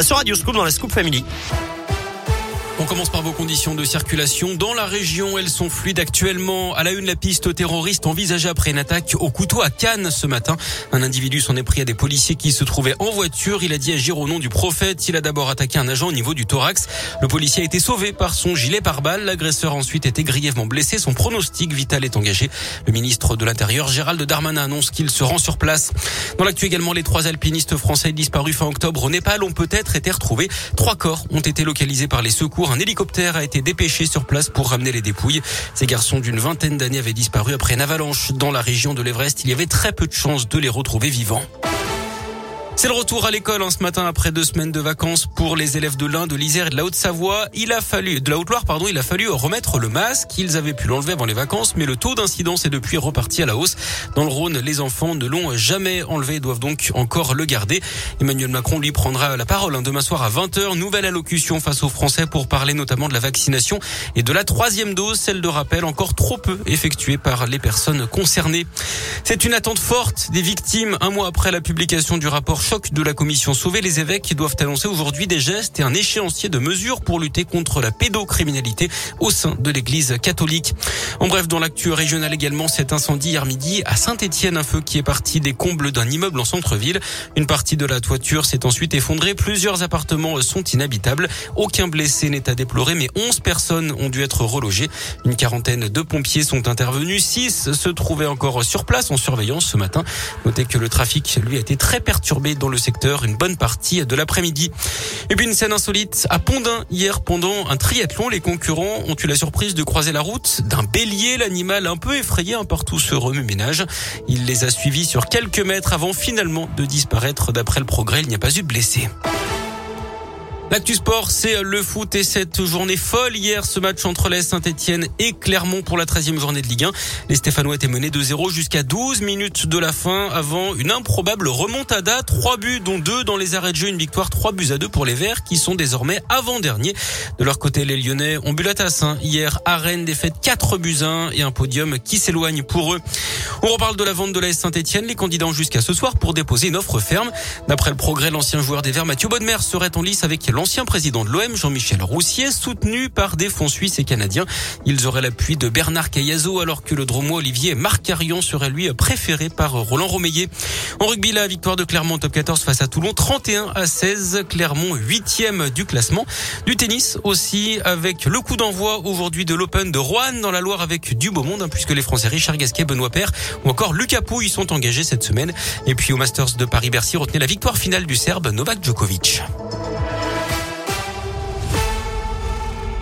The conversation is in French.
sur Radio Scoop dans la Scoop Family. On commence par vos conditions de circulation. Dans la région, elles sont fluides actuellement. À la une, la piste terroriste envisagée après une attaque au couteau à Cannes ce matin. Un individu s'en est pris à des policiers qui se trouvaient en voiture. Il a dit agir au nom du prophète. Il a d'abord attaqué un agent au niveau du thorax. Le policier a été sauvé par son gilet pare-balles. L'agresseur a ensuite été grièvement blessé. Son pronostic vital est engagé. Le ministre de l'Intérieur, Gérald Darmanin, annonce qu'il se rend sur place. Dans l'actu également, les trois alpinistes français disparus fin octobre au Népal ont peut-être été retrouvés. Trois corps ont été localisés par les secours un hélicoptère a été dépêché sur place pour ramener les dépouilles. Ces garçons d'une vingtaine d'années avaient disparu après une avalanche dans la région de l'Everest. Il y avait très peu de chances de les retrouver vivants. C'est le retour à l'école hein, ce matin après deux semaines de vacances pour les élèves de l'Inde, de l'Isère et de la Haute-Savoie. Il a fallu, de la Haute-Loire, pardon, il a fallu remettre le masque. Ils avaient pu l'enlever avant les vacances, mais le taux d'incidence est depuis reparti à la hausse. Dans le Rhône, les enfants ne l'ont jamais enlevé et doivent donc encore le garder. Emmanuel Macron lui prendra la parole hein, demain soir à 20h. Nouvelle allocution face aux Français pour parler notamment de la vaccination et de la troisième dose, celle de rappel encore trop peu effectuée par les personnes concernées. C'est une attente forte des victimes un mois après la publication du rapport choc de la commission Sauver les évêques doivent annoncer aujourd'hui des gestes et un échéancier de mesures pour lutter contre la pédocriminalité au sein de l'église catholique. En bref, dans l'actu régional également, cet incendie hier midi à Saint-Etienne, un feu qui est parti des combles d'un immeuble en centre-ville. Une partie de la toiture s'est ensuite effondrée. Plusieurs appartements sont inhabitables. Aucun blessé n'est à déplorer, mais 11 personnes ont dû être relogées. Une quarantaine de pompiers sont intervenus. 6 se trouvaient encore sur place en surveillance ce matin. Notez que le trafic, lui, a été très perturbé dans le secteur une bonne partie de l'après-midi. Et puis une scène insolite à Pondin hier pendant un triathlon. Les concurrents ont eu la surprise de croiser la route d'un bélier. L'animal un peu effrayé un partout se remue-ménage. Il les a suivis sur quelques mètres avant finalement de disparaître. D'après le progrès, il n'y a pas eu de blessés. L'actu sport, c'est le foot et cette journée folle hier, ce match entre l'Est Saint-Etienne et Clermont pour la 13e journée de Ligue 1. Les Stéphanois étaient menés 2-0 jusqu'à 12 minutes de la fin avant une improbable remontada. Trois buts, dont deux dans les arrêts de jeu, une victoire, trois buts à deux pour les Verts qui sont désormais avant-derniers. De leur côté, les Lyonnais ont bu la tasse. Hein. Hier, à défaite 4 buts 1 et un podium qui s'éloigne pour eux. On reparle de la vente de l'Est Saint-Etienne. Les candidats ont jusqu'à ce soir pour déposer une offre ferme. D'après le progrès, l'ancien joueur des Verts, Mathieu Bonnemer, serait en lice avec l'ancien président de l'OM, Jean-Michel Roussier, soutenu par des fonds suisses et canadiens. Ils auraient l'appui de Bernard Cayazo, alors que le dromois Olivier Marcarion serait lui préféré par Roland Romeillet. En rugby, la victoire de Clermont top 14 face à Toulon, 31 à 16. Clermont, huitième du classement. Du tennis aussi, avec le coup d'envoi aujourd'hui de l'Open de Rouen dans la Loire avec du beau monde, hein, puisque les Français Richard Gasquet, Benoît Père ou encore Lucas Pouille sont engagés cette semaine. Et puis au Masters de Paris-Bercy, retenez la victoire finale du Serbe Novak Djokovic.